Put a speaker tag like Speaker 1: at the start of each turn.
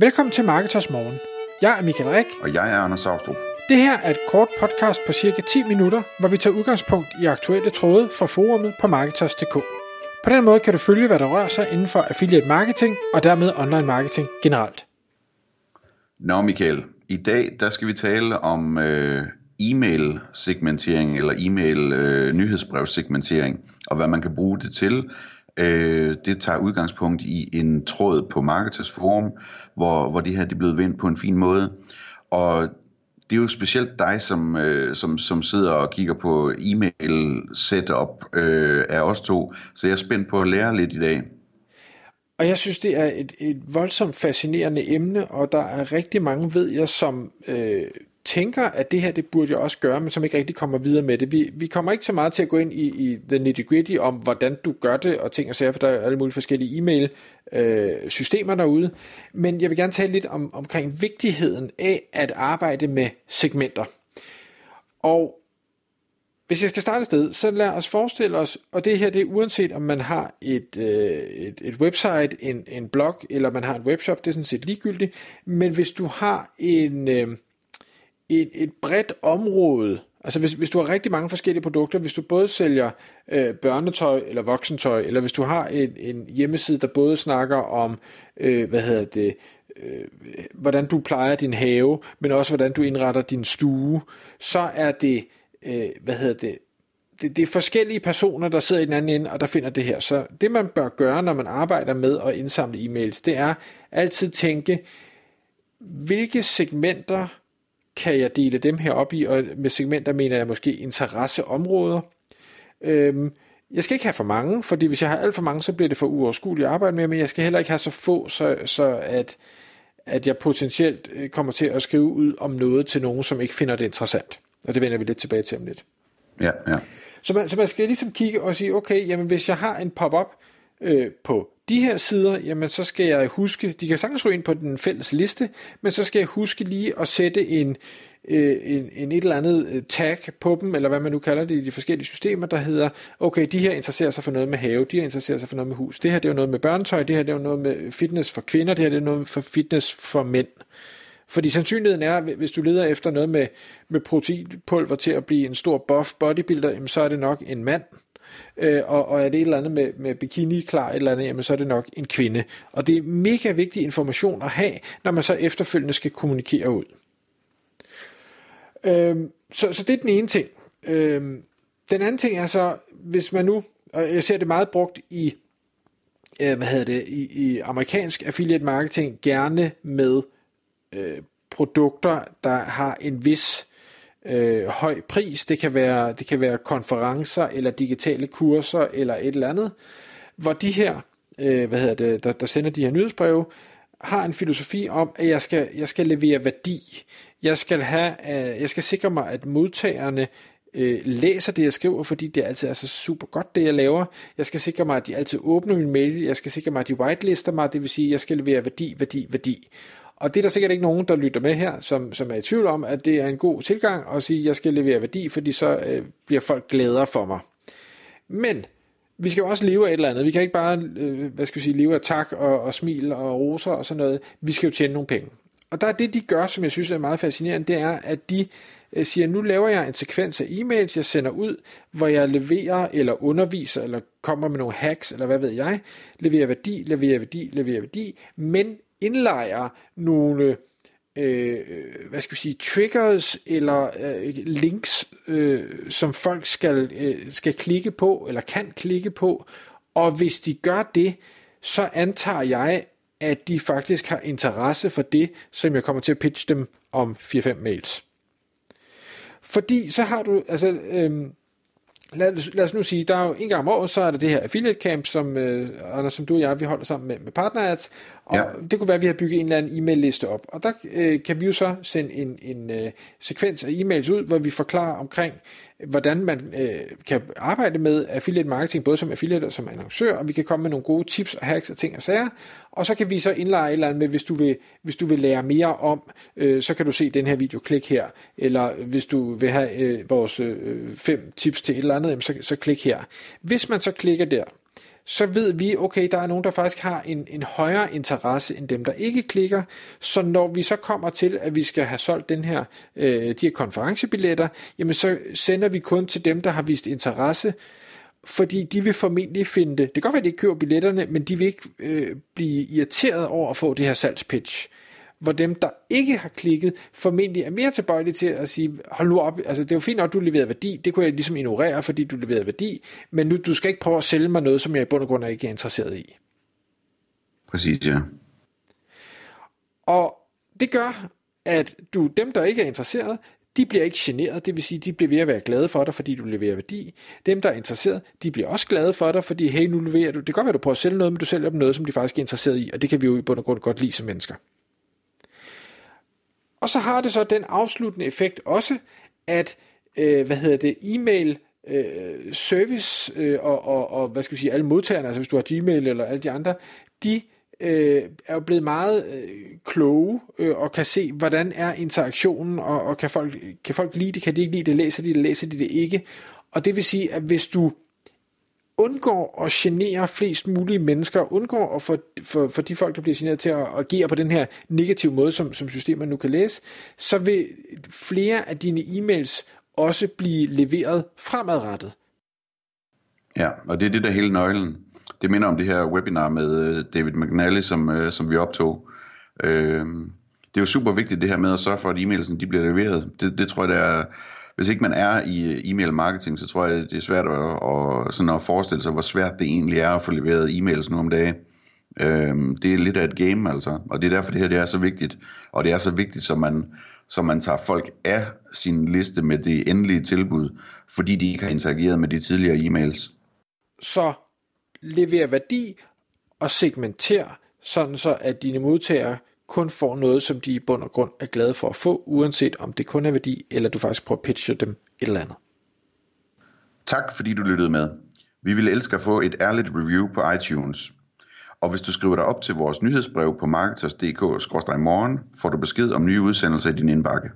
Speaker 1: Velkommen til Marketers Morgen. Jeg er Michael Rik.
Speaker 2: Og jeg er Anders Saustrup.
Speaker 1: Det her er et kort podcast på cirka 10 minutter, hvor vi tager udgangspunkt i aktuelle tråde fra forumet på Marketers.dk. På den måde kan du følge, hvad der rører sig inden for affiliate marketing og dermed online marketing generelt.
Speaker 2: Nå Michael, i dag der skal vi tale om øh, e-mail segmentering eller e-mail øh, nyhedsbrevssegmentering og hvad man kan bruge det til. Øh, det tager udgangspunkt i en tråd på Marketers Forum, hvor, hvor det her det er blevet vendt på en fin måde. Og det er jo specielt dig, som, øh, som, som sidder og kigger på e-mail setup øh, af os to, så jeg er spændt på at lære lidt i dag.
Speaker 1: Og jeg synes, det er et, et voldsomt fascinerende emne, og der er rigtig mange, ved jeg, som øh, tænker, at det her, det burde jeg også gøre, men som ikke rigtig kommer videre med det. Vi, vi kommer ikke så meget til at gå ind i, i the nitty gritty om, hvordan du gør det, og ting og sager, for der er alle mulige forskellige e-mail øh, systemer derude. Men jeg vil gerne tale lidt om, omkring vigtigheden af at arbejde med segmenter. Og hvis jeg skal starte et sted, så lad os forestille os, og det her det er uanset om man har et, øh, et, et website, en, en blog, eller man har en webshop, det er sådan set ligegyldigt, men hvis du har en, øh, et, et bredt område, altså hvis, hvis du har rigtig mange forskellige produkter, hvis du både sælger øh, børnetøj eller voksentøj, eller hvis du har en, en hjemmeside, der både snakker om, øh, hvad hedder det, øh, hvordan du plejer din have, men også hvordan du indretter din stue, så er det, øh, hvad hedder det, det, det er forskellige personer, der sidder i den anden ende, og der finder det her. Så det man bør gøre, når man arbejder med at indsamle e-mails, det er altid tænke, hvilke segmenter kan jeg dele dem her op i, og med segmenter mener jeg måske interesseområder. Øhm, jeg skal ikke have for mange, fordi hvis jeg har alt for mange, så bliver det for uoverskueligt at arbejde med, men jeg skal heller ikke have så få, så, så at, at jeg potentielt øh, kommer til at skrive ud om noget til nogen, som ikke finder det interessant. Og det vender vi lidt tilbage til om lidt.
Speaker 2: Ja, ja.
Speaker 1: Så man, så man skal ligesom kigge og sige, okay, jamen hvis jeg har en pop-up øh, på de her sider, jamen så skal jeg huske, de kan sagtens ryge ind på den fælles liste, men så skal jeg huske lige at sætte en, øh, en, en et eller andet øh, tag på dem, eller hvad man nu kalder det i de forskellige systemer, der hedder, okay, de her interesserer sig for noget med have, de her interesserer sig for noget med hus, det her det er jo noget med børnetøj, det her det er jo noget med fitness for kvinder, det her det er noget for fitness for mænd. Fordi sandsynligheden er, hvis du leder efter noget med, med proteinpulver til at blive en stor buff bodybuilder, jamen så er det nok en mand, øh, og, og er det et eller andet med, med bikini klar, et eller andet, jamen så er det nok en kvinde. Og det er mega vigtig information at have, når man så efterfølgende skal kommunikere ud. Øh, så, så det er den ene ting. Øh, den anden ting er så, hvis man nu, og jeg ser det meget brugt i, øh, hvad hedder det, i, i amerikansk affiliate marketing, gerne med øh, produkter, der har en vis øh, høj pris. Det kan, være, det kan være konferencer eller digitale kurser eller et eller andet, hvor de her, øh, hvad hedder det, der, der sender de her nyhedsbreve, har en filosofi om, at jeg skal, jeg skal levere værdi. Jeg skal, have, øh, jeg skal sikre mig, at modtagerne øh, læser det, jeg skriver, fordi det altid er så super godt, det jeg laver. Jeg skal sikre mig, at de altid åbner min mail. Jeg skal sikre mig, at de whitelister mig, det vil sige, at jeg skal levere værdi, værdi, værdi. Og det er der sikkert ikke nogen, der lytter med her, som, som er i tvivl om, at det er en god tilgang at sige, at jeg skal levere værdi, fordi så øh, bliver folk glæder for mig. Men vi skal jo også leve af et eller andet. Vi kan ikke bare, øh, hvad skal vi sige, leve af tak og, og smil og roser og sådan noget. Vi skal jo tjene nogle penge. Og der er det, de gør, som jeg synes er meget fascinerende, det er, at de øh, siger, nu laver jeg en sekvens af e-mails, jeg sender ud, hvor jeg leverer eller underviser, eller kommer med nogle hacks, eller hvad ved jeg, leverer værdi, leverer værdi, leverer værdi, men indlejre nogle øh, hvad skal vi sige, triggers eller øh, links, øh, som folk skal, øh, skal klikke på, eller kan klikke på, og hvis de gør det, så antager jeg, at de faktisk har interesse for det, som jeg kommer til at pitche dem om 4-5 mails. Fordi så har du, altså, øh, lad, lad os nu sige, der er jo en gang om året, så er der det her affiliate camp, som, øh, Anders, som du og jeg, vi holder sammen med, med partnerads, og ja. det kunne være, at vi har bygget en eller anden e-mail liste op, og der øh, kan vi jo så sende en, en øh, sekvens af e-mails ud, hvor vi forklarer omkring, hvordan man øh, kan arbejde med affiliate marketing, både som affiliate og som annoncør, og vi kan komme med nogle gode tips og hacks og ting og sager, og så kan vi så indlejre et eller andet med, hvis du vil, hvis du vil lære mere om, øh, så kan du se den her video, klik her, eller hvis du vil have øh, vores øh, fem tips til et eller andet, så, så klik her. Hvis man så klikker der, så ved vi, okay, der er nogen, der faktisk har en, en højere interesse end dem, der ikke klikker. Så når vi så kommer til, at vi skal have solgt den her, øh, de her konferencebilletter, jamen så sender vi kun til dem, der har vist interesse, fordi de vil formentlig finde det. Det kan godt være, at de ikke køber billetterne, men de vil ikke øh, blive irriteret over at få det her salgspitch hvor dem, der ikke har klikket, formentlig er mere tilbøjelige til at sige, hold nu op, altså det er jo fint nok, at du leverede værdi, det kunne jeg ligesom ignorere, fordi du leverede værdi, men nu, du skal ikke prøve at sælge mig noget, som jeg i bund og grund ikke er interesseret i.
Speaker 2: Præcis, ja.
Speaker 1: Og det gør, at du, dem, der ikke er interesseret, de bliver ikke generet, det vil sige, de bliver ved at være glade for dig, fordi du leverer værdi. Dem, der er interesseret, de bliver også glade for dig, fordi hey, nu leverer du. Det kan godt være, du prøver at sælge noget, men du sælger dem noget, som de faktisk er interesseret i, og det kan vi jo i bund og grund godt lide som mennesker. Og så har det så den afsluttende effekt også, at øh, hvad hedder det, e-mail øh, service øh, og, og, og hvad skal vi sige, alle modtagerne, altså hvis du har Gmail eller alle de andre, de øh, er jo blevet meget øh, kloge øh, og kan se, hvordan er interaktionen, og, og kan, folk, kan folk lide det, kan de ikke lide det, læser de det, læser de det ikke. Og det vil sige, at hvis du undgår at genere flest mulige mennesker, undgår at få for, for de folk, der bliver generet til at agere på den her negative måde, som, som systemet nu kan læse, så vil flere af dine e-mails også blive leveret fremadrettet.
Speaker 2: Ja, og det er det der hele nøglen. Det minder om det her webinar med øh, David McNally, som, øh, som vi optog. Øh, det er jo super vigtigt det her med at sørge for, at e-mailsen de bliver leveret. Det, det tror jeg, der er hvis ikke man er i øh, e-mail marketing, så tror jeg, det er svært at, at, sådan at forestille sig, hvor svært det egentlig er at få leveret e-mails nu om dagen. Øhm, det er lidt af et game, altså. Og det er derfor, det her det er så vigtigt. Og det er så vigtigt, så man, så man tager folk af sin liste med det endelige tilbud, fordi de ikke har interageret med de tidligere e-mails.
Speaker 1: Så lever værdi og segmenter, sådan så at dine modtagere kun får noget, som de i bund og grund er glade for at få, uanset om det kun er værdi, eller du faktisk prøver at pitche dem et eller andet.
Speaker 2: Tak fordi du lyttede med. Vi ville elske at få et ærligt review på iTunes. Og hvis du skriver dig op til vores nyhedsbrev på marketers.dk-morgen, får du besked om nye udsendelser i din indbakke.